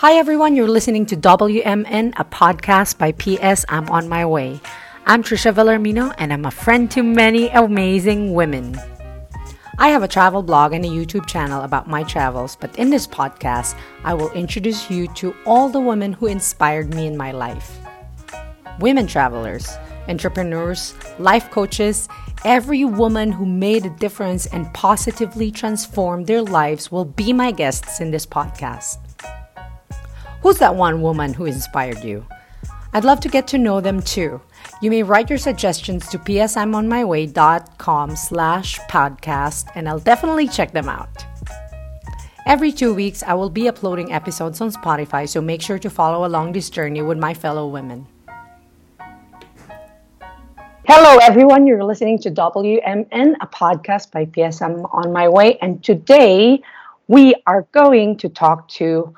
Hi, everyone. You're listening to WMN, a podcast by PS I'm on my way. I'm Trisha Velarmino, and I'm a friend to many amazing women. I have a travel blog and a YouTube channel about my travels, but in this podcast, I will introduce you to all the women who inspired me in my life. Women travelers, entrepreneurs, life coaches, every woman who made a difference and positively transformed their lives will be my guests in this podcast. Who's that one woman who inspired you? I'd love to get to know them too. You may write your suggestions to psimonmyway.com slash podcast and I'll definitely check them out. Every two weeks, I will be uploading episodes on Spotify, so make sure to follow along this journey with my fellow women. Hello, everyone. You're listening to WMN, a podcast by PS I'm on my way. And today we are going to talk to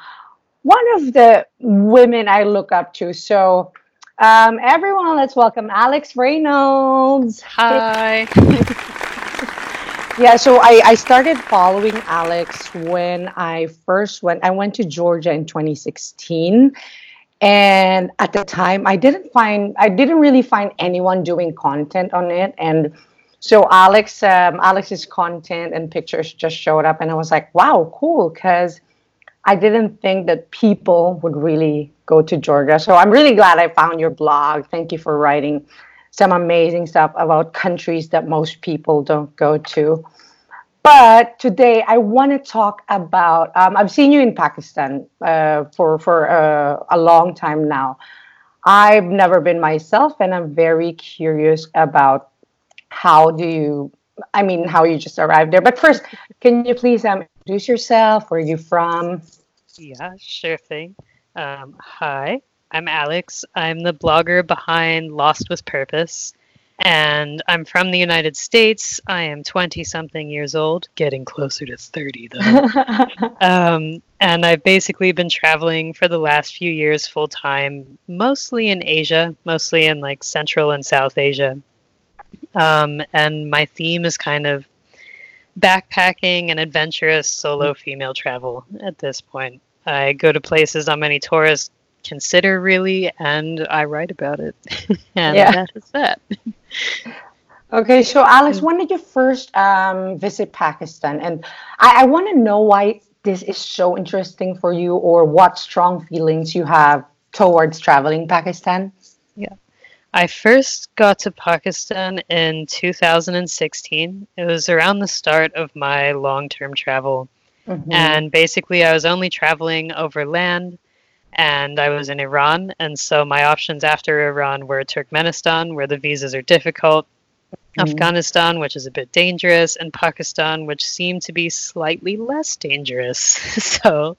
one of the women I look up to. So, um, everyone, let's welcome Alex Reynolds. Hi. yeah, so I, I started following Alex when I first went. I went to Georgia in 2016. And at the time, I didn't find, I didn't really find anyone doing content on it. And so Alex, um, Alex's content and pictures just showed up, and I was like, wow, cool, because I didn't think that people would really go to Georgia. So I'm really glad I found your blog. Thank you for writing some amazing stuff about countries that most people don't go to. But today I want to talk about. Um, I've seen you in Pakistan uh, for for uh, a long time now. I've never been myself, and I'm very curious about how do you. I mean, how you just arrived there. But first, can you please um, introduce yourself? Where are you from? Yeah, sure thing. Um, hi, I'm Alex. I'm the blogger behind Lost with Purpose. And I'm from the United States. I am 20 something years old, getting closer to 30 though. um, and I've basically been traveling for the last few years full time, mostly in Asia, mostly in like Central and South Asia. Um, and my theme is kind of backpacking and adventurous solo female travel at this point. I go to places not many tourists consider really, and I write about it. and yeah. that is that. okay, so Alex, when did you first um, visit Pakistan? And I, I want to know why this is so interesting for you, or what strong feelings you have towards traveling Pakistan. Yeah. I first got to Pakistan in 2016. It was around the start of my long term travel. Mm-hmm. And basically, I was only traveling over land and I was in Iran. And so my options after Iran were Turkmenistan, where the visas are difficult, mm-hmm. Afghanistan, which is a bit dangerous, and Pakistan, which seemed to be slightly less dangerous. so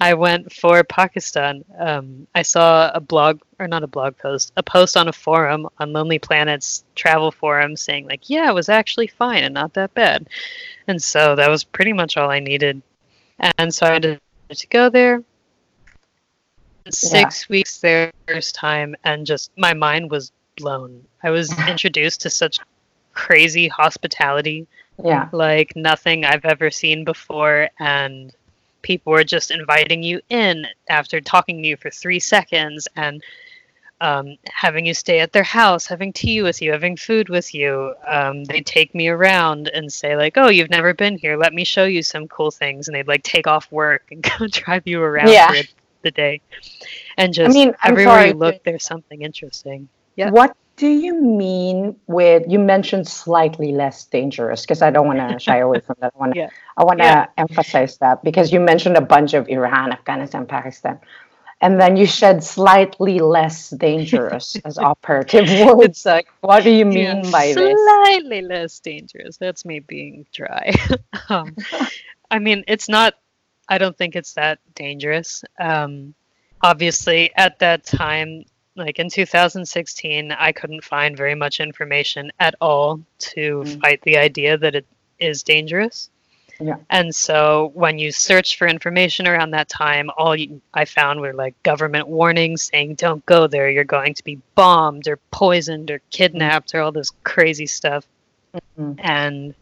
I went for Pakistan. Um, I saw a blog, or not a blog post, a post on a forum on Lonely Planet's travel forum saying, like, yeah, it was actually fine and not that bad. And so that was pretty much all I needed. And so I decided to go there. Six yeah. weeks there first time, and just my mind was blown. I was introduced to such crazy hospitality. Yeah. Like nothing I've ever seen before. And people were just inviting you in after talking to you for three seconds and um, having you stay at their house, having tea with you, having food with you. Um, they take me around and say like, "Oh, you've never been here. Let me show you some cool things." And they'd like take off work and go drive you around yeah. for the day. And just I mean, everywhere sorry, you look, there's something interesting. Yeah. What do you mean with you mentioned slightly less dangerous? Because I don't want to shy away from that. To yeah. I want to yeah. emphasize that because you mentioned a bunch of Iran, Afghanistan, Pakistan, and then you said slightly less dangerous as operative words. Like, what do you mean yeah, by slightly this? Slightly less dangerous. That's me being dry. um, I mean, it's not. I don't think it's that dangerous. Um, obviously, at that time, like in 2016 i couldn't find very much information at all to mm. fight the idea that it is dangerous yeah. and so when you search for information around that time all you, i found were like government warnings saying don't go there you're going to be bombed or poisoned or kidnapped or all this crazy stuff mm-hmm. and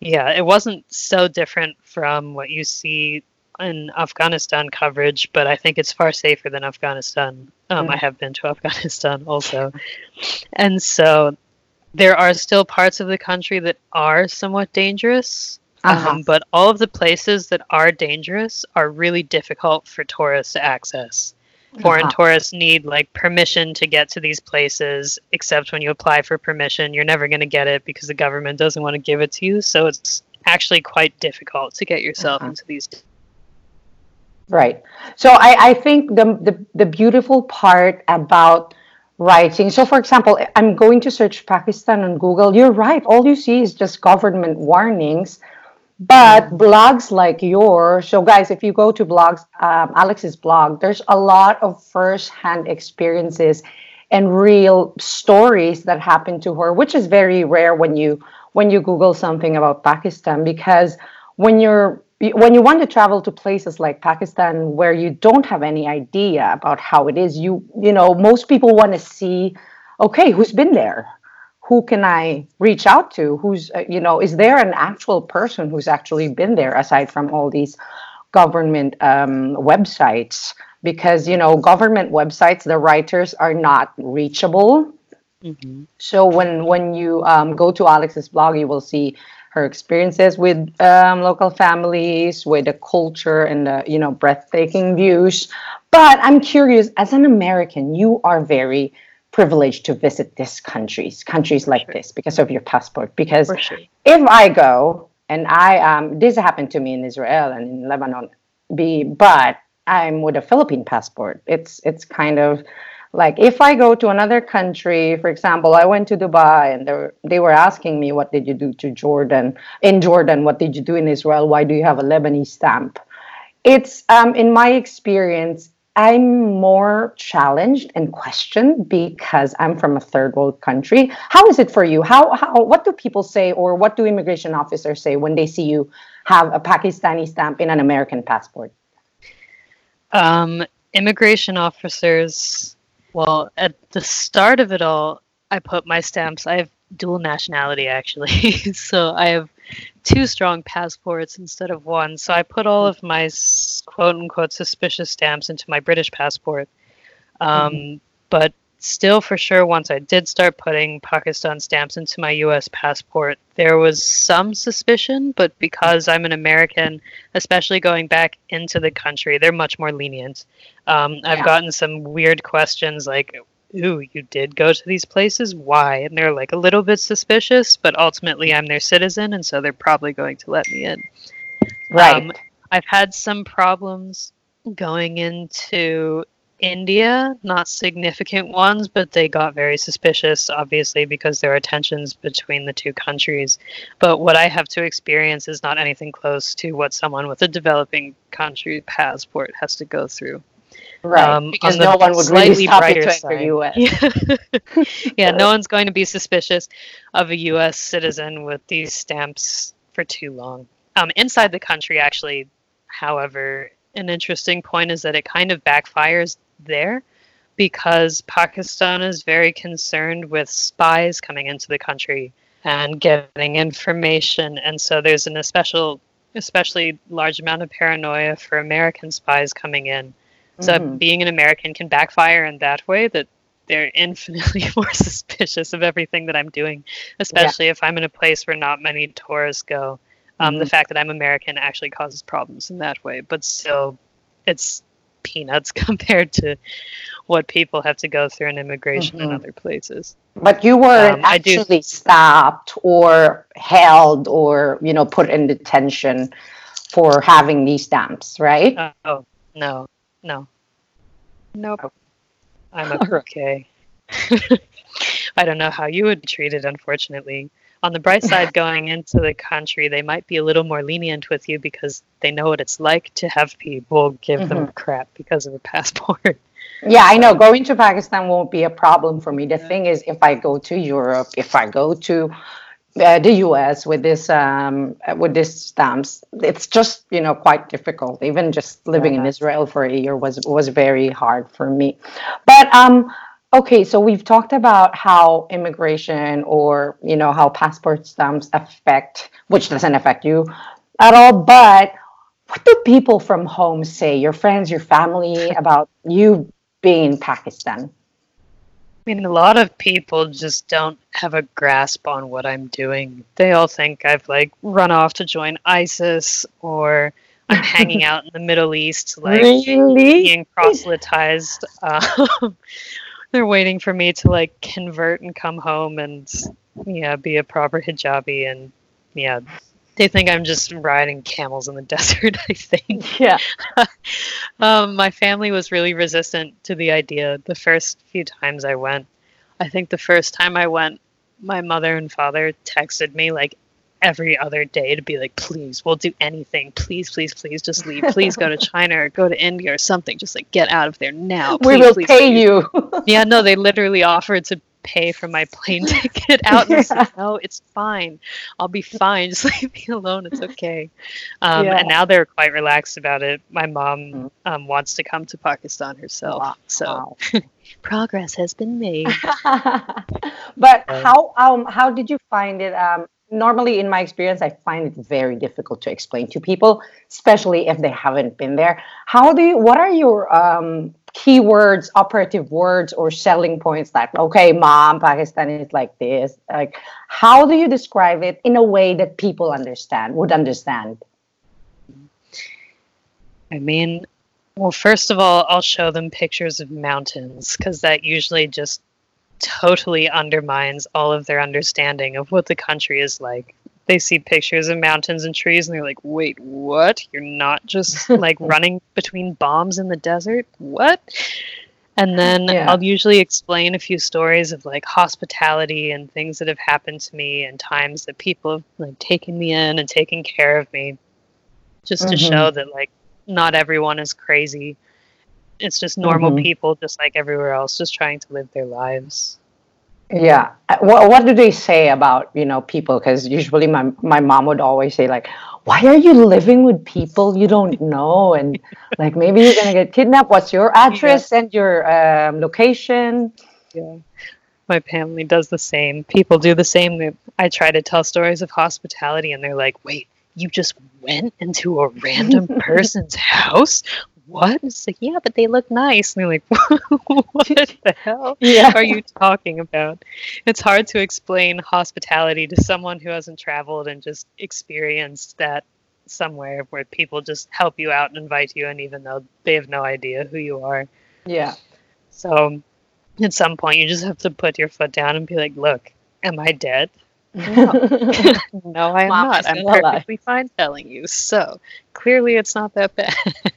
yeah it wasn't so different from what you see in Afghanistan coverage, but I think it's far safer than Afghanistan. Um, mm. I have been to Afghanistan also. and so there are still parts of the country that are somewhat dangerous. Uh-huh. Um, but all of the places that are dangerous are really difficult for tourists to access. Foreign uh-huh. tourists need like permission to get to these places, except when you apply for permission, you're never going to get it because the government doesn't want to give it to you. So it's actually quite difficult to get yourself uh-huh. into these. Right. So I, I think the, the the beautiful part about writing. So, for example, I'm going to search Pakistan on Google. You're right. All you see is just government warnings but blogs like yours so guys if you go to blogs um, alex's blog there's a lot of first-hand experiences and real stories that happened to her which is very rare when you when you google something about pakistan because when you're when you want to travel to places like pakistan where you don't have any idea about how it is you you know most people want to see okay who's been there who can I reach out to? Who's, uh, you know, is there an actual person who's actually been there aside from all these government um, websites? Because, you know, government websites, the writers are not reachable. Mm-hmm. So when when you um, go to Alex's blog, you will see her experiences with um, local families, with the culture and the you know breathtaking views. But I'm curious, as an American, you are very privileged to visit these countries, countries like sure. this, because of your passport. Because sure. if I go and I um, this happened to me in Israel and in Lebanon, be but I'm with a Philippine passport. It's it's kind of like if I go to another country, for example, I went to Dubai and they were, they were asking me, what did you do to Jordan? In Jordan, what did you do in Israel? Why do you have a Lebanese stamp? It's um, in my experience, I'm more challenged and questioned because I'm from a third world country. How is it for you? How, how what do people say or what do immigration officers say when they see you have a Pakistani stamp in an American passport? Um, immigration officers, well, at the start of it all, I put my stamps. I have dual nationality actually, so I have two strong passports instead of one. So I put all of my quote unquote suspicious stamps into my British passport. Um, mm-hmm. But still, for sure, once I did start putting Pakistan stamps into my US passport, there was some suspicion. But because I'm an American, especially going back into the country, they're much more lenient. Um, I've gotten some weird questions like, ooh, you did go to these places? Why? And they're like a little bit suspicious, but ultimately I'm their citizen, and so they're probably going to let me in. Right. Um, I've had some problems going into India, not significant ones, but they got very suspicious, obviously, because there are tensions between the two countries. But what I have to experience is not anything close to what someone with a developing country passport has to go through. Right, um, because no one would really stop to enter U.S. Yeah. yeah, no one's going to be suspicious of a U.S. citizen with these stamps for too long. Um, inside the country, actually, however, an interesting point is that it kind of backfires there because Pakistan is very concerned with spies coming into the country and getting information, and so there's an especial, especially large amount of paranoia for American spies coming in so mm-hmm. being an American can backfire in that way that they're infinitely more suspicious of everything that I'm doing, especially yeah. if I'm in a place where not many tourists go. Um, mm-hmm. The fact that I'm American actually causes problems in that way, but still, it's peanuts compared to what people have to go through in immigration mm-hmm. in other places. But you weren't um, actually stopped or held or you know put in detention for having these stamps, right? oh no, no. Nope. Oh. I'm okay. I don't know how you would be treated, unfortunately. On the bright side, going into the country, they might be a little more lenient with you because they know what it's like to have people give mm-hmm. them crap because of a passport. Yeah, I know. Going to Pakistan won't be a problem for me. The yeah. thing is, if I go to Europe, if I go to uh, the U.S. with this um, with this stamps, it's just you know quite difficult. Even just living yeah. in Israel for a year was was very hard for me. But um, okay, so we've talked about how immigration or you know how passport stamps affect, which doesn't affect you at all. But what do people from home say, your friends, your family, about you being in Pakistan? I mean, a lot of people just don't have a grasp on what I'm doing. They all think I've like run off to join ISIS or I'm hanging out in the Middle East, like really? being proselytized. Uh, they're waiting for me to like convert and come home and yeah, be a proper hijabi and yeah, they think I'm just riding camels in the desert, I think. Yeah. um, my family was really resistant to the idea the first few times I went. I think the first time I went, my mother and father texted me like every other day to be like, please, we'll do anything. Please, please, please, just leave. Please go to China or go to India or something. Just like get out of there now. Please, we will please, pay please. you. yeah, no, they literally offered to pay for my plane ticket out. And yeah. I said, no, it's fine. I'll be fine. Just leave me alone. It's okay. Um, yeah. And now they're quite relaxed about it. My mom mm. um, wants to come to Pakistan herself. Wow. So progress has been made. but how um, how did you find it? Normally in my experience i find it very difficult to explain to people especially if they haven't been there how do you what are your um, keywords, operative words, or selling points that, okay, mom, Pakistan is like this. Like, how do you describe it in a way that people understand, would understand? I mean, well, first of all, I'll show them pictures of mountains because that usually just totally undermines all of their understanding of what the country is like they see pictures of mountains and trees and they're like, wait, what? You're not just like running between bombs in the desert? What? And then yeah. I'll usually explain a few stories of like hospitality and things that have happened to me and times that people have like taken me in and taken care of me just mm-hmm. to show that like not everyone is crazy. It's just normal mm-hmm. people just like everywhere else just trying to live their lives. Yeah. What, what do they say about, you know, people? Because usually my, my mom would always say, like, why are you living with people you don't know? And like, maybe you're going to get kidnapped. What's your address yeah. and your um, location? Yeah. My family does the same. People do the same. I try to tell stories of hospitality and they're like, wait, you just went into a random person's house? What? It's like, yeah, but they look nice. And they're like, what the hell yeah. are you talking about? It's hard to explain hospitality to someone who hasn't traveled and just experienced that somewhere where people just help you out and invite you in, even though they have no idea who you are. Yeah. So at some point, you just have to put your foot down and be like, look, am I dead? No, no I am Mom not. I'm perfectly fine telling you. So clearly, it's not that bad.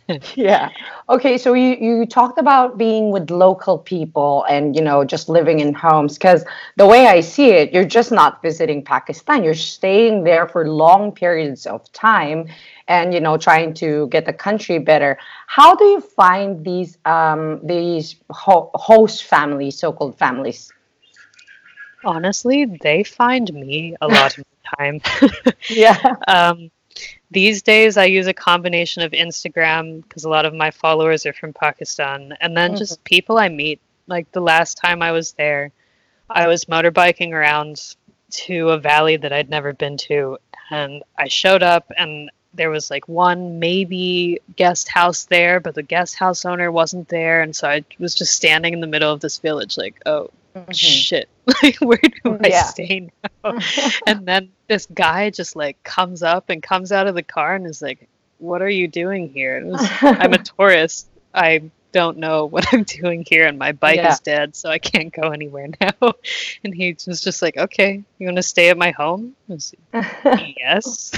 yeah. Okay. So you you talked about being with local people and you know just living in homes because the way I see it, you're just not visiting Pakistan. You're staying there for long periods of time, and you know trying to get the country better. How do you find these um, these ho- host families, so-called families? Honestly, they find me a lot of the time. yeah. Um, these days, I use a combination of Instagram because a lot of my followers are from Pakistan, and then mm-hmm. just people I meet. Like the last time I was there, I was motorbiking around to a valley that I'd never been to, and I showed up, and there was like one maybe guest house there, but the guest house owner wasn't there, and so I was just standing in the middle of this village, like, oh, mm-hmm. shit like where do i yeah. stay now and then this guy just like comes up and comes out of the car and is like what are you doing here was, i'm a tourist i don't know what i'm doing here and my bike yeah. is dead so i can't go anywhere now and he was just like okay you want to stay at my home yes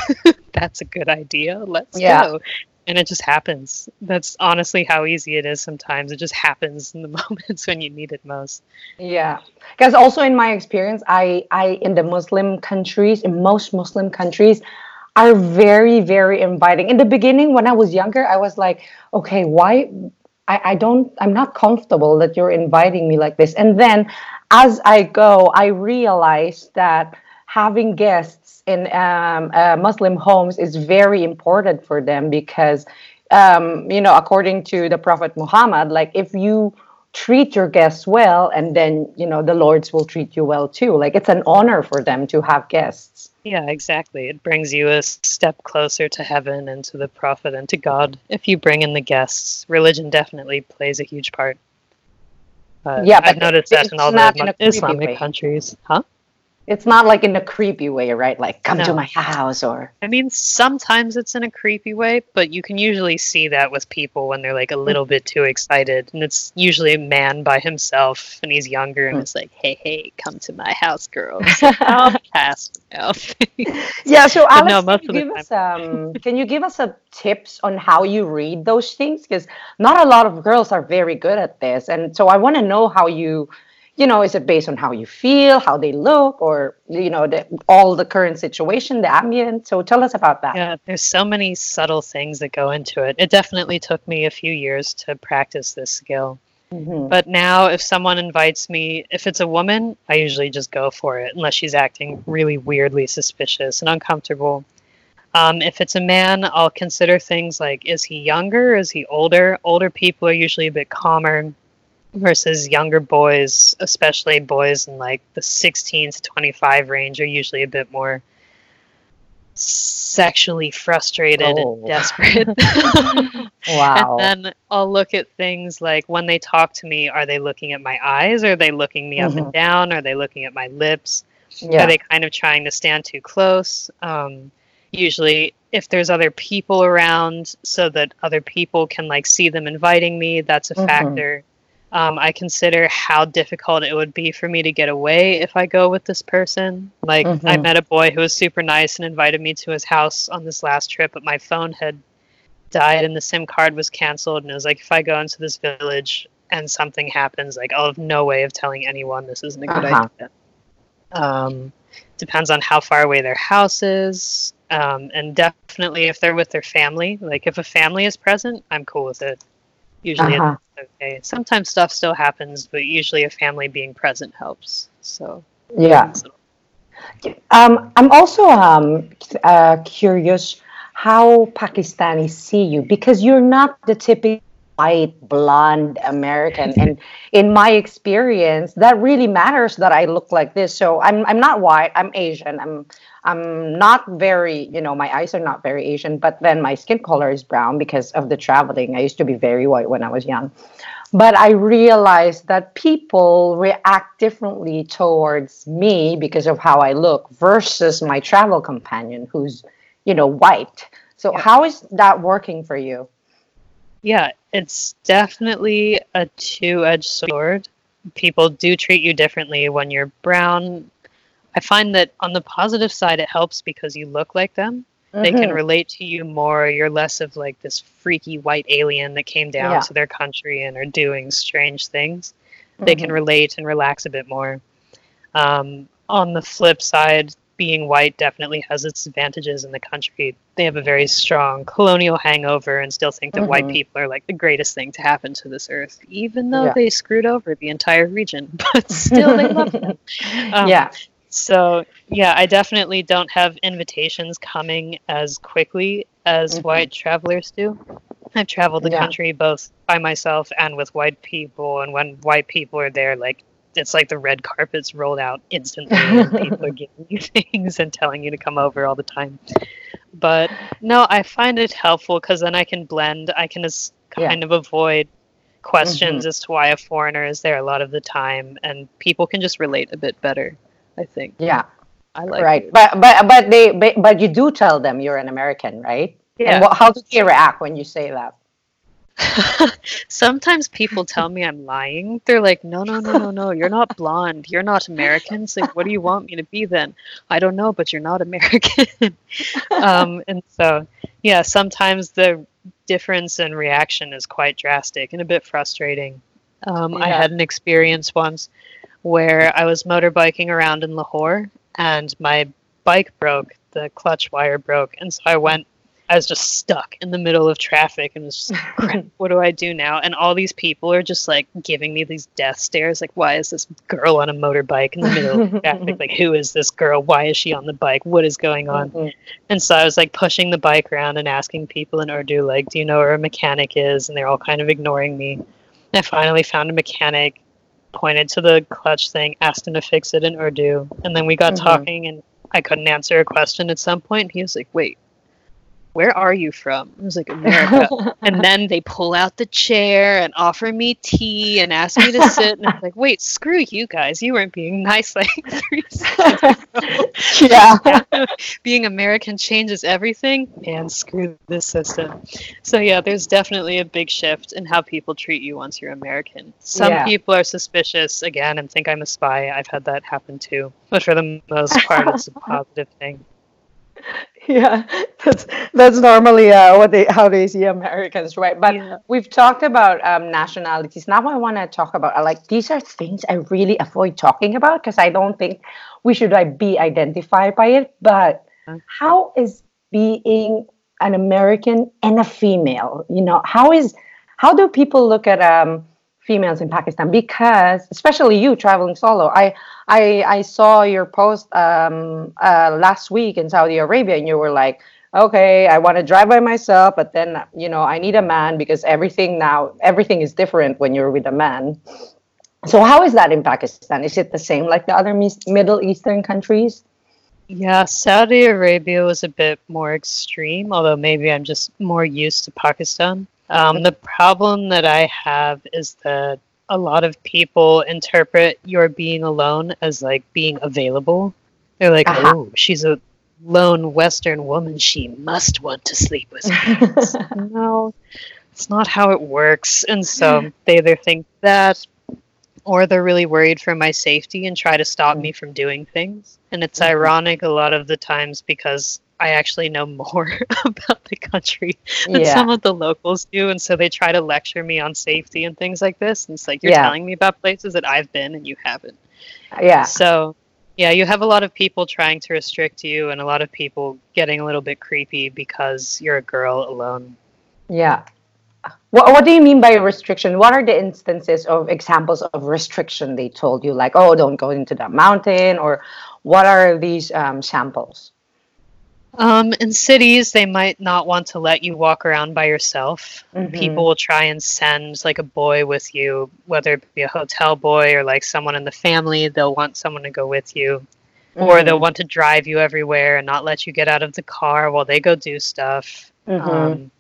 that's a good idea let's yeah. go and it just happens. That's honestly how easy it is sometimes. It just happens in the moments when you need it most. Yeah. Because also in my experience, I I in the Muslim countries, in most Muslim countries, are very, very inviting. In the beginning, when I was younger, I was like, okay, why I, I don't I'm not comfortable that you're inviting me like this. And then as I go, I realize that having guests in um, uh, Muslim homes is very important for them because, um, you know, according to the Prophet Muhammad, like if you treat your guests well and then you know the lords will treat you well too. Like it's an honor for them to have guests. Yeah exactly. It brings you a step closer to heaven and to the prophet and to god if you bring in the guests. Religion definitely plays a huge part. Uh, yeah i've noticed that in all the islamic countries. Huh it's not like in a creepy way, right? Like come no. to my house or I mean sometimes it's in a creepy way, but you can usually see that with people when they're like a little bit too excited. And it's usually a man by himself and he's younger and mm. it's like, Hey, hey, come to my house, girl. I'll pass now. yeah, so Alex, no, can, you give us, um, can you give us a tips on how you read those things? Because not a lot of girls are very good at this. And so I want to know how you you know is it based on how you feel how they look or you know the, all the current situation the ambient so tell us about that yeah there's so many subtle things that go into it it definitely took me a few years to practice this skill mm-hmm. but now if someone invites me if it's a woman i usually just go for it unless she's acting really weirdly suspicious and uncomfortable um, if it's a man, I'll consider things like is he younger? Is he older? Older people are usually a bit calmer versus younger boys, especially boys in like the 16 to 25 range, are usually a bit more sexually frustrated oh. and desperate. wow. And then I'll look at things like when they talk to me, are they looking at my eyes? Are they looking me mm-hmm. up and mm-hmm. down? Are they looking at my lips? Yeah. Are they kind of trying to stand too close? Um, usually, if there's other people around so that other people can like see them inviting me, that's a mm-hmm. factor. Um, I consider how difficult it would be for me to get away if I go with this person. Like, mm-hmm. I met a boy who was super nice and invited me to his house on this last trip, but my phone had died and the SIM card was canceled. And it was like, if I go into this village and something happens, like, I'll have no way of telling anyone this isn't a good uh-huh. idea. Um, depends on how far away their house is. Um, and definitely if they're with their family, like, if a family is present, I'm cool with it. Usually uh-huh. it's okay. Sometimes stuff still happens, but usually a family being present helps. So yeah. Um, I'm also um, uh, curious how Pakistanis see you because you're not the typical white blonde American, and in my experience, that really matters that I look like this. So I'm I'm not white. I'm Asian. I'm I'm not very, you know, my eyes are not very Asian, but then my skin color is brown because of the traveling. I used to be very white when I was young. But I realized that people react differently towards me because of how I look versus my travel companion who's, you know, white. So, yeah. how is that working for you? Yeah, it's definitely a two edged sword. People do treat you differently when you're brown I find that on the positive side, it helps because you look like them. Mm-hmm. They can mm-hmm. relate to you more. You're less of like this freaky white alien that came down yeah. to their country and are doing strange things. Mm-hmm. They can mm-hmm. relate and relax a bit more. Um, on the flip side, being white definitely has its advantages in the country. They have a very strong colonial hangover and still think that mm-hmm. white people are like the greatest thing to happen to this earth, even though yeah. they screwed over the entire region. But still, they love them. Um, yeah. So yeah, I definitely don't have invitations coming as quickly as mm-hmm. white travelers do. I've traveled the yeah. country both by myself and with white people, and when white people are there, like it's like the red carpet's rolled out instantly, and people are giving you things and telling you to come over all the time. But no, I find it helpful because then I can blend. I can just kind yeah. of avoid questions mm-hmm. as to why a foreigner is there a lot of the time, and people can just relate a bit better. I think. Yeah. I like right, it. but but but they but, but you do tell them you're an American, right? Yeah. And what, how do they react when you say that? Sometimes people tell me I'm lying. They're like, "No, no, no, no, no. You're not blonde. You're not American." It's like, "What do you want me to be then?" I don't know, but you're not American. um, and so, yeah, sometimes the difference in reaction is quite drastic and a bit frustrating. Um, yeah. I had an experience once where I was motorbiking around in Lahore and my bike broke, the clutch wire broke, and so I went. I was just stuck in the middle of traffic and was just, what do I do now? And all these people are just like giving me these death stares. Like, why is this girl on a motorbike in the middle of traffic? Like, who is this girl? Why is she on the bike? What is going on? Mm-hmm. And so I was like pushing the bike around and asking people in Urdu, like, do you know where a mechanic is? And they're all kind of ignoring me. I finally found a mechanic, pointed to the clutch thing, asked him to fix it in Urdu, and then we got mm-hmm. talking, and I couldn't answer a question at some point. He was like, "Wait, where are you from? I was like, America. and then they pull out the chair and offer me tea and ask me to sit. And I'm like, wait, screw you guys. You weren't being nice like three seconds Yeah. being American changes everything. And screw this system. So, yeah, there's definitely a big shift in how people treat you once you're American. Some yeah. people are suspicious again and think I'm a spy. I've had that happen too. But for the most part, it's a positive thing. yeah that's that's normally uh, what they how they see americans right but yeah. we've talked about um, nationalities now i want to talk about uh, like these are things i really avoid talking about because i don't think we should like be identified by it but mm. how is being an american and a female you know how is how do people look at um females in Pakistan because especially you traveling solo. I I I saw your post um, uh, last week in Saudi Arabia, and you were like, okay, I want to drive by myself, but then you know I need a man because everything now everything is different when you're with a man. So how is that in Pakistan? Is it the same like the other Middle Eastern countries? Yeah, Saudi Arabia was a bit more extreme, although maybe I'm just more used to Pakistan. Um, the problem that I have is that a lot of people interpret your being alone as like being available. They're like, uh-huh. oh, she's a lone Western woman. She must want to sleep with me. no, it's not how it works. And so they either think that or they're really worried for my safety and try to stop me from doing things. And it's mm-hmm. ironic a lot of the times because I actually know more about the country than yeah. some of the locals do. And so they try to lecture me on safety and things like this. And it's like, you're yeah. telling me about places that I've been and you haven't. Yeah. So, yeah, you have a lot of people trying to restrict you and a lot of people getting a little bit creepy because you're a girl alone. Yeah. What, what do you mean by restriction? What are the instances of examples of restriction they told you? Like, oh, don't go into that mountain, or what are these um, samples? Um, in cities, they might not want to let you walk around by yourself. Mm-hmm. People will try and send like a boy with you, whether it be a hotel boy or like someone in the family. They'll want someone to go with you, mm-hmm. or they'll want to drive you everywhere and not let you get out of the car while they go do stuff. Mm-hmm. Um,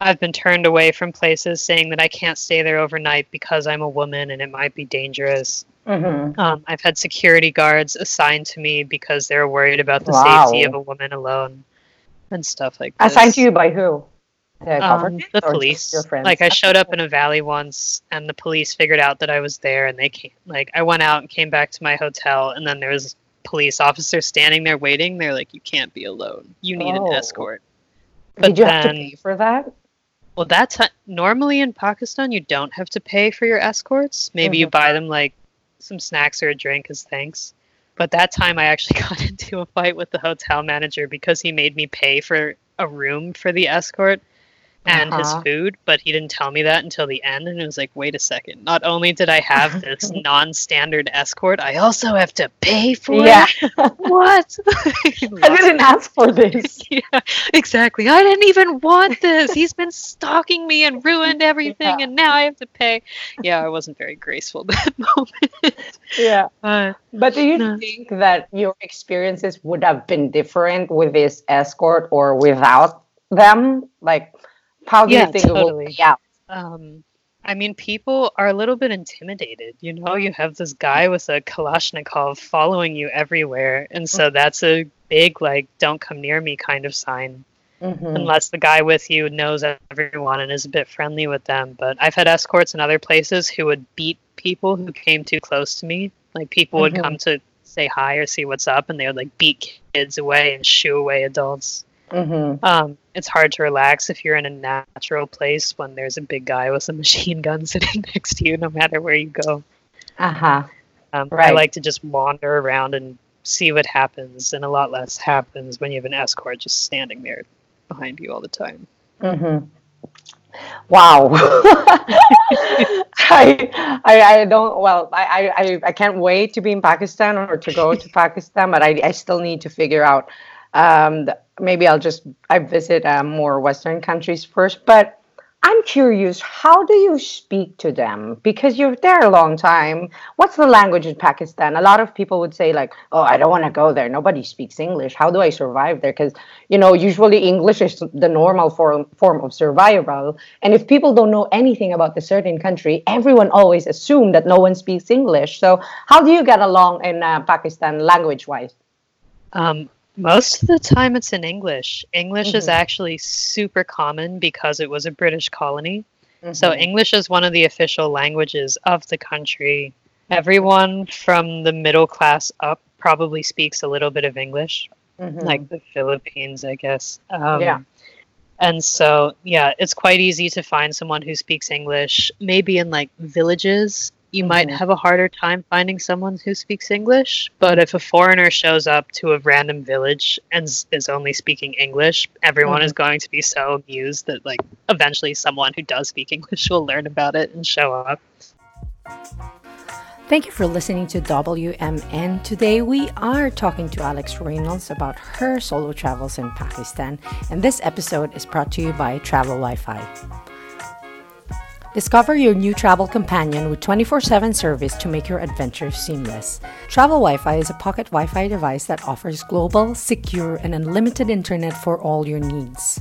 I've been turned away from places saying that I can't stay there overnight because I'm a woman and it might be dangerous. Mm-hmm. Um, I've had security guards assigned to me because they're worried about the wow. safety of a woman alone and stuff like that. Assigned to you by who? The, um, the police. Like I showed up in a valley once, and the police figured out that I was there, and they came. Like I went out and came back to my hotel, and then there was police officers standing there waiting. They're like, "You can't be alone. You need oh. an escort." But Did you then, have to pay for that? Well, that's normally in Pakistan. You don't have to pay for your escorts. Maybe mm-hmm. you buy them like some snacks or a drink as thanks. But that time I actually got into a fight with the hotel manager because he made me pay for a room for the escort and uh-huh. his food, but he didn't tell me that until the end. And it was like, wait a second. Not only did I have this non standard escort, I also have to pay for yeah. it. what? I didn't ask for this. yeah, exactly. I didn't even want this. He's been stalking me and ruined everything, yeah. and now I have to pay. Yeah, I wasn't very graceful that moment. yeah. Uh, but do you no. think that your experiences would have been different with this escort or without them? Like, how do yeah, you think totally. it will Yeah. Um, I mean, people are a little bit intimidated. You know, you have this guy with a Kalashnikov following you everywhere. And so mm-hmm. that's a big, like, don't come near me kind of sign. Mm-hmm. Unless the guy with you knows everyone and is a bit friendly with them. But I've had escorts in other places who would beat people who came too close to me. Like, people mm-hmm. would come to say hi or see what's up, and they would, like, beat kids away and shoo away adults. Mm-hmm. Um, it's hard to relax if you're in a natural place when there's a big guy with a machine gun sitting next to you, no matter where you go. Uh huh. Um, right. I like to just wander around and see what happens, and a lot less happens when you have an escort just standing there behind you all the time. Mm-hmm. Wow. I, I, I don't well I, I I can't wait to be in Pakistan or to go to Pakistan, but I, I still need to figure out um, maybe I'll just I visit uh, more Western countries first. But I'm curious, how do you speak to them? Because you're there a long time. What's the language in Pakistan? A lot of people would say, like, oh, I don't want to go there. Nobody speaks English. How do I survive there? Because, you know, usually English is the normal form, form of survival. And if people don't know anything about the certain country, everyone always assume that no one speaks English. So, how do you get along in uh, Pakistan language wise? Um, most of the time, it's in English. English mm-hmm. is actually super common because it was a British colony. Mm-hmm. So, English is one of the official languages of the country. Everyone from the middle class up probably speaks a little bit of English, mm-hmm. like the Philippines, I guess. Um, yeah. And so, yeah, it's quite easy to find someone who speaks English, maybe in like villages you mm-hmm. might have a harder time finding someone who speaks English. But if a foreigner shows up to a random village and is only speaking English, everyone mm-hmm. is going to be so amused that, like, eventually someone who does speak English will learn about it and show up. Thank you for listening to WMN. Today we are talking to Alex Reynolds about her solo travels in Pakistan, and this episode is brought to you by Travel Wi Fi. Discover your new travel companion with 24 7 service to make your adventures seamless. Travel Wi Fi is a pocket Wi Fi device that offers global, secure, and unlimited internet for all your needs.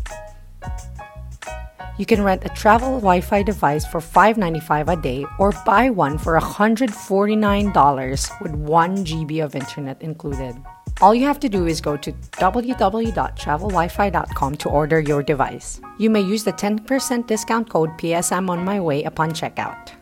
You can rent a travel Wi Fi device for $5.95 a day or buy one for $149 with 1 GB of internet included. All you have to do is go to www.travelwifi.com to order your device. You may use the 10% discount code PSM on my way upon checkout.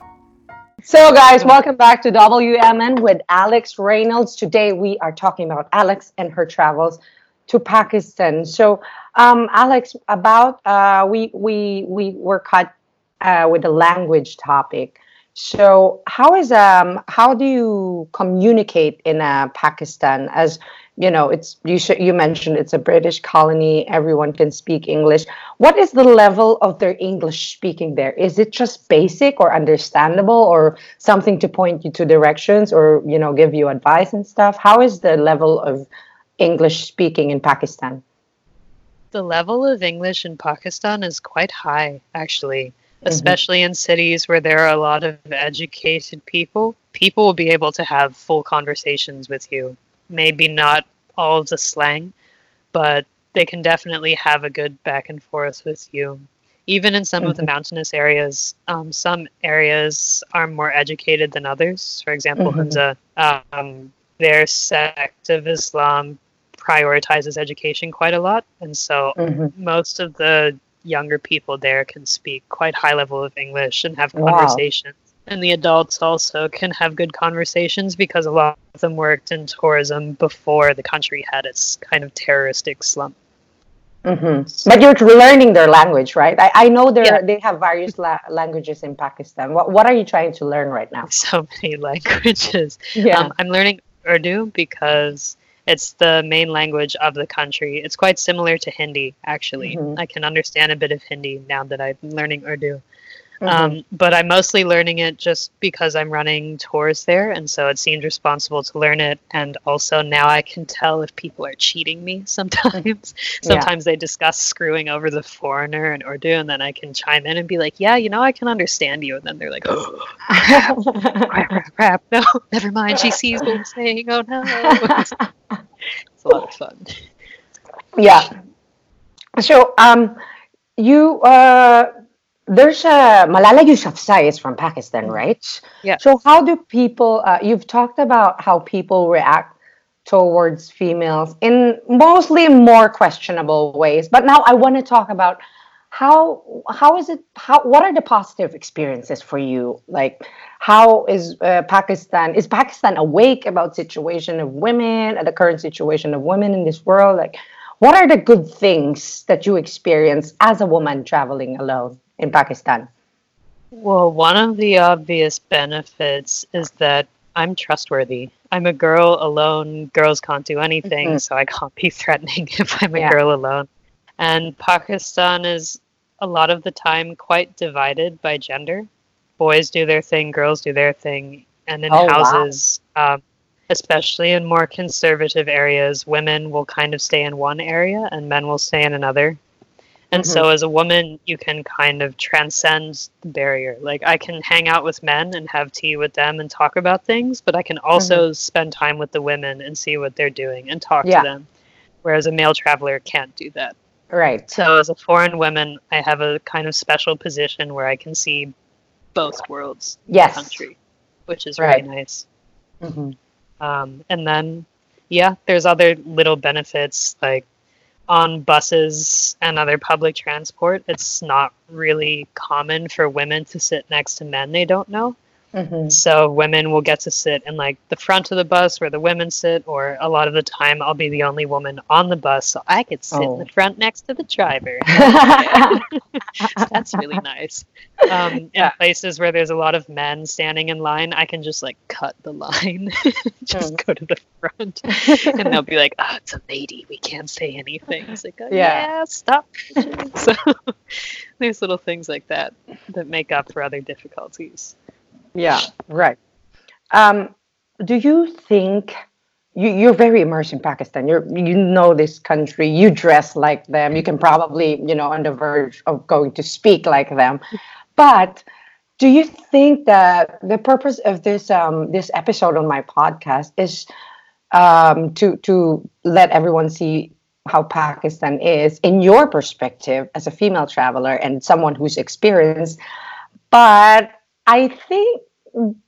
So, guys, welcome back to WMN with Alex Reynolds. Today, we are talking about Alex and her travels to Pakistan. So, um, Alex, about uh, we we we were cut uh, with the language topic. So, how is um how do you communicate in uh, Pakistan? As you know it's you sh- you mentioned it's a british colony everyone can speak english. What is the level of their english speaking there? Is it just basic or understandable or something to point you to directions or you know give you advice and stuff? How is the level of english speaking in pakistan the level of english in pakistan is quite high actually mm-hmm. especially in cities where there are a lot of educated people people will be able to have full conversations with you maybe not all of the slang, but they can definitely have a good back and forth with you. Even in some mm-hmm. of the mm-hmm. mountainous areas, um, some areas are more educated than others. For example, mm-hmm. um, their sect of Islam prioritizes education quite a lot, and so mm-hmm. most of the younger people there can speak quite high level of English and have conversations and the adults also can have good conversations because a lot of them worked in tourism before the country had its kind of terroristic slump. Mm-hmm. But you're learning their language, right? I, I know yeah. they have various la- languages in Pakistan. What what are you trying to learn right now? So many languages. Yeah. Um, I'm learning Urdu because it's the main language of the country. It's quite similar to Hindi, actually. Mm-hmm. I can understand a bit of Hindi now that I'm learning Urdu. Mm-hmm. Um, but I'm mostly learning it just because I'm running tours there, and so it seemed responsible to learn it. And also now I can tell if people are cheating me. Sometimes, sometimes yeah. they discuss screwing over the foreigner in Urdu, and then I can chime in and be like, "Yeah, you know, I can understand you." And then they're like, "Oh, crap, crap, crap, no, never mind. She sees what I'm saying. Oh no." it's a lot of fun. Yeah. So, um, you uh there's a Malala Yousafzai is from Pakistan, right? Yeah. So how do people? Uh, you've talked about how people react towards females in mostly more questionable ways, but now I want to talk about how how is it how what are the positive experiences for you like how is uh, pakistan is pakistan awake about situation of women and the current situation of women in this world like what are the good things that you experience as a woman traveling alone in Pakistan? Well, one of the obvious benefits is that I'm trustworthy. I'm a girl alone. Girls can't do anything, mm-hmm. so I can't be threatening if I'm a yeah. girl alone. And Pakistan is a lot of the time quite divided by gender. Boys do their thing, girls do their thing. And in oh, houses, wow. um, especially in more conservative areas, women will kind of stay in one area and men will stay in another. And mm-hmm. so, as a woman, you can kind of transcend the barrier. Like, I can hang out with men and have tea with them and talk about things, but I can also mm-hmm. spend time with the women and see what they're doing and talk yeah. to them. Whereas a male traveler can't do that. Right. So, as a foreign woman, I have a kind of special position where I can see both worlds yes. in the country, which is right. really nice. Mm-hmm. Um, and then, yeah, there's other little benefits like on buses and other public transport, it's not really common for women to sit next to men they don't know. Mm-hmm. So women will get to sit in like the front of the bus where the women sit, or a lot of the time I'll be the only woman on the bus, so I could sit oh. in the oh. front next to the driver. That's really nice. Um, in places where there's a lot of men standing in line, I can just like cut the line, just mm. go to the front, and they'll be like, "Oh, it's a lady. We can't say anything." It's like, oh, yeah. yeah, stop. so there's little things like that that make up for other difficulties. Yeah, right. Um, do you think you, you're very immersed in Pakistan? You you know this country. You dress like them. You can probably you know on the verge of going to speak like them. But do you think that the purpose of this um, this episode on my podcast is um, to to let everyone see how Pakistan is in your perspective as a female traveler and someone who's experienced. But I think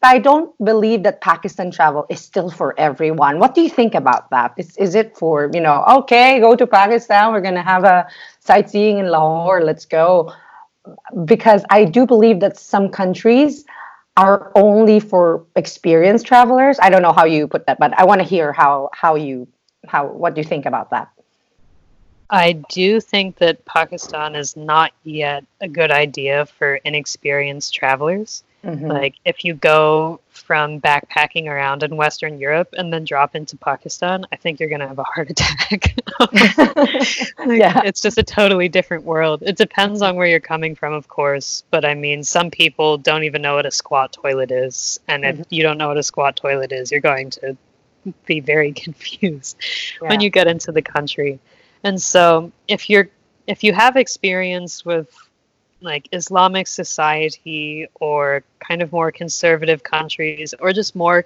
I don't believe that Pakistan travel is still for everyone. What do you think about that? Is, is it for, you know, okay, go to Pakistan, we're going to have a sightseeing in Lahore, let's go. Because I do believe that some countries are only for experienced travelers. I don't know how you put that, but I want to hear how how you how what do you think about that? I do think that Pakistan is not yet a good idea for inexperienced travelers. Mm-hmm. Like if you go from backpacking around in Western Europe and then drop into Pakistan, I think you're gonna have a heart attack. like, yeah, it's just a totally different world. It depends on where you're coming from, of course, but I mean, some people don't even know what a squat toilet is, and mm-hmm. if you don't know what a squat toilet is, you're going to be very confused yeah. when you get into the country. And so, if you're if you have experience with like Islamic society or kind of more conservative countries or just more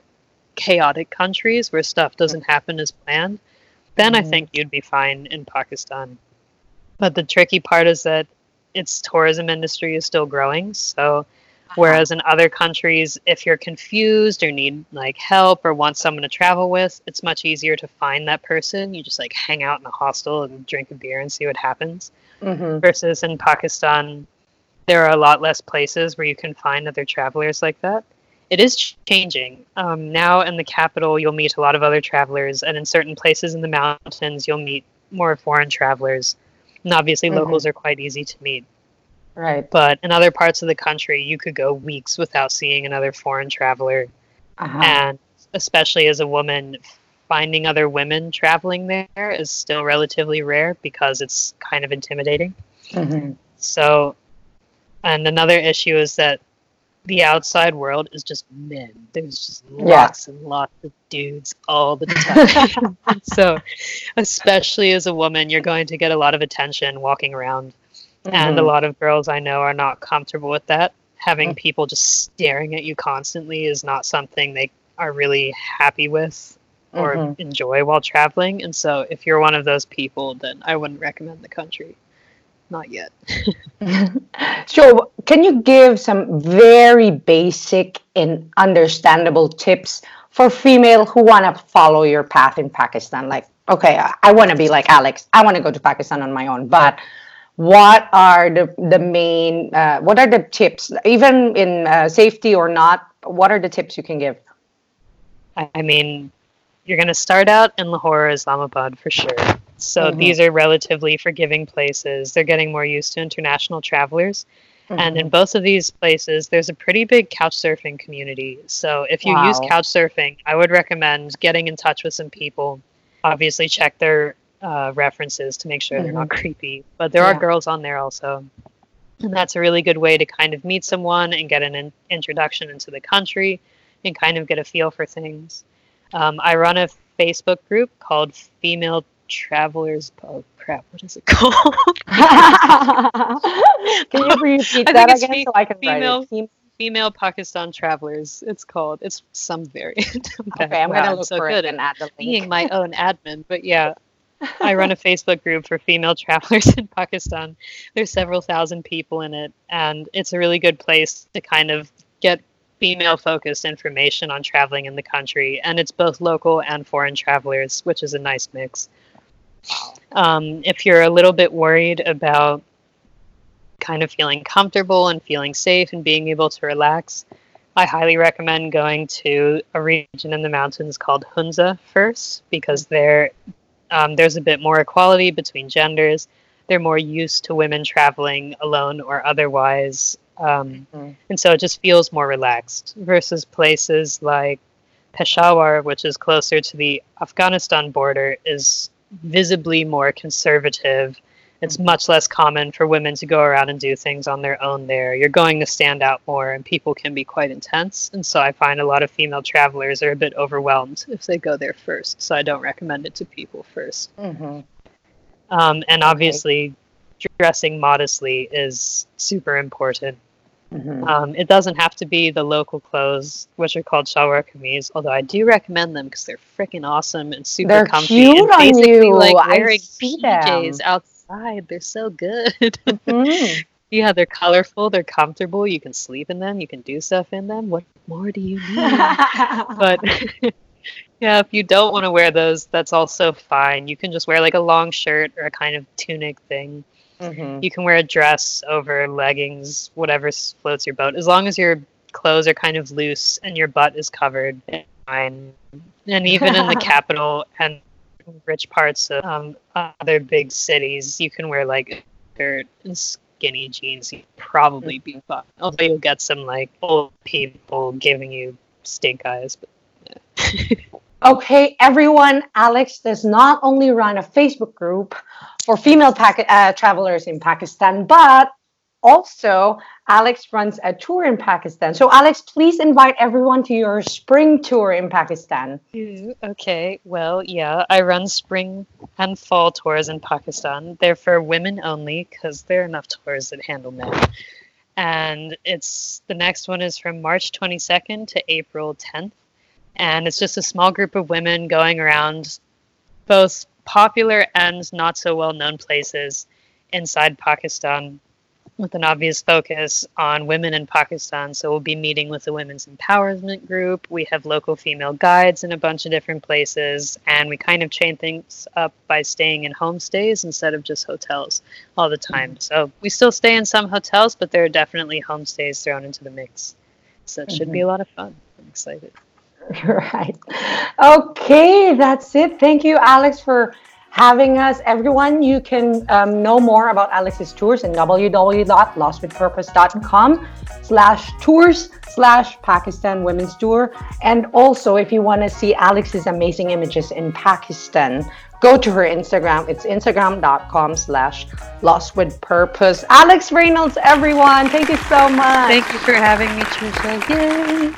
chaotic countries where stuff doesn't happen as planned, then mm-hmm. I think you'd be fine in Pakistan. But the tricky part is that its tourism industry is still growing. So, uh-huh. whereas in other countries, if you're confused or need like help or want someone to travel with, it's much easier to find that person. You just like hang out in a hostel and drink a beer and see what happens. Mm-hmm. Versus in Pakistan, there are a lot less places where you can find other travelers like that. It is changing. Um, now in the capital, you'll meet a lot of other travelers, and in certain places in the mountains, you'll meet more foreign travelers. And obviously, mm-hmm. locals are quite easy to meet. Right. But in other parts of the country, you could go weeks without seeing another foreign traveler. Uh-huh. And especially as a woman, finding other women traveling there is still relatively rare because it's kind of intimidating. Mm-hmm. So and another issue is that the outside world is just men. There's just lots yeah. and lots of dudes all the time. so, especially as a woman, you're going to get a lot of attention walking around. Mm-hmm. And a mm-hmm. lot of girls I know are not comfortable with that. Having mm-hmm. people just staring at you constantly is not something they are really happy with or mm-hmm. enjoy while traveling. And so, if you're one of those people, then I wouldn't recommend the country not yet. so, can you give some very basic and understandable tips for female who want to follow your path in Pakistan? Like, okay, I, I want to be like Alex. I want to go to Pakistan on my own, but what are the the main uh, what are the tips even in uh, safety or not what are the tips you can give i mean you're going to start out in lahore islamabad for sure so mm-hmm. these are relatively forgiving places. They're getting more used to international travelers. Mm-hmm. And in mm-hmm. both of these places, there's a pretty big couch surfing community. So if you wow. use couch surfing, I would recommend getting in touch with some people. Obviously, check their uh, references to make sure mm-hmm. they're not mm-hmm. creepy. But there yeah. are girls on there also. And that's a really good way to kind of meet someone and get an in- introduction into the country and kind of get a feel for things. Um, I run a Facebook group called Female travelers. Oh crap! What is it called? can you repeat that again fe- so I can female, write it? Female Pakistan travelers. It's called. It's some variant. okay, I'm wow, gonna look so for good it and add the link. Being my own admin, but yeah. I run a Facebook group for female travelers in Pakistan. There's several thousand people in it, and it's a really good place to kind of get female focused information on traveling in the country. And it's both local and foreign travelers, which is a nice mix. Um, if you're a little bit worried about kind of feeling comfortable and feeling safe and being able to relax, I highly recommend going to a region in the mountains called Hunza first because there um, there's a bit more equality between genders. They're more used to women traveling alone or otherwise, um, mm-hmm. and so it just feels more relaxed versus places like Peshawar, which is closer to the Afghanistan border, is visibly more conservative it's much less common for women to go around and do things on their own there. You're going to stand out more, and people can be quite intense. And so I find a lot of female travelers are a bit overwhelmed if they go there first. So I don't recommend it to people 1st mm-hmm. um, and obviously, okay. dressing modestly is super important. Mm-hmm. Um, it doesn't have to be the local clothes, which are called shalwar kameez, although I do recommend them because they're freaking awesome and super they're comfy. Cute and basically on you. like wearing PJs them. outside. They're so good. Mm-hmm. yeah, they're colorful. They're comfortable. You can sleep in them. You can do stuff in them. What more do you need? but yeah, if you don't want to wear those, that's also fine. You can just wear like a long shirt or a kind of tunic thing. Mm-hmm. You can wear a dress over leggings, whatever floats your boat, as long as your clothes are kind of loose and your butt is covered. Fine. And even in the capital and rich parts of um, other big cities, you can wear like shirt and skinny jeans. You probably be mm-hmm. fine. Although you'll get some like old people giving you stink eyes. But, yeah. okay, everyone. Alex does not only run a Facebook group for female pack- uh, travelers in Pakistan, but also Alex runs a tour in Pakistan. So, Alex, please invite everyone to your spring tour in Pakistan. Okay, well, yeah, I run spring and fall tours in Pakistan. They're for women only because there are enough tours that handle men. And it's the next one is from March 22nd to April 10th. And it's just a small group of women going around both popular and not so well known places inside Pakistan with an obvious focus on women in Pakistan. So we'll be meeting with the Women's Empowerment Group. We have local female guides in a bunch of different places, and we kind of chain things up by staying in homestays instead of just hotels all the time. Mm-hmm. So we still stay in some hotels, but there are definitely homestays thrown into the mix. So it mm-hmm. should be a lot of fun. I'm excited. Right. Okay, that's it. Thank you, Alex, for having us. Everyone, you can um, know more about Alex's tours in www.lostwithpurpose.com slash tours slash Pakistan Women's Tour. And also, if you want to see Alex's amazing images in Pakistan, go to her Instagram. It's instagram.com slash lost with purpose. Alex Reynolds, everyone, thank you so much. Thank you for having me, Trisha. Yay.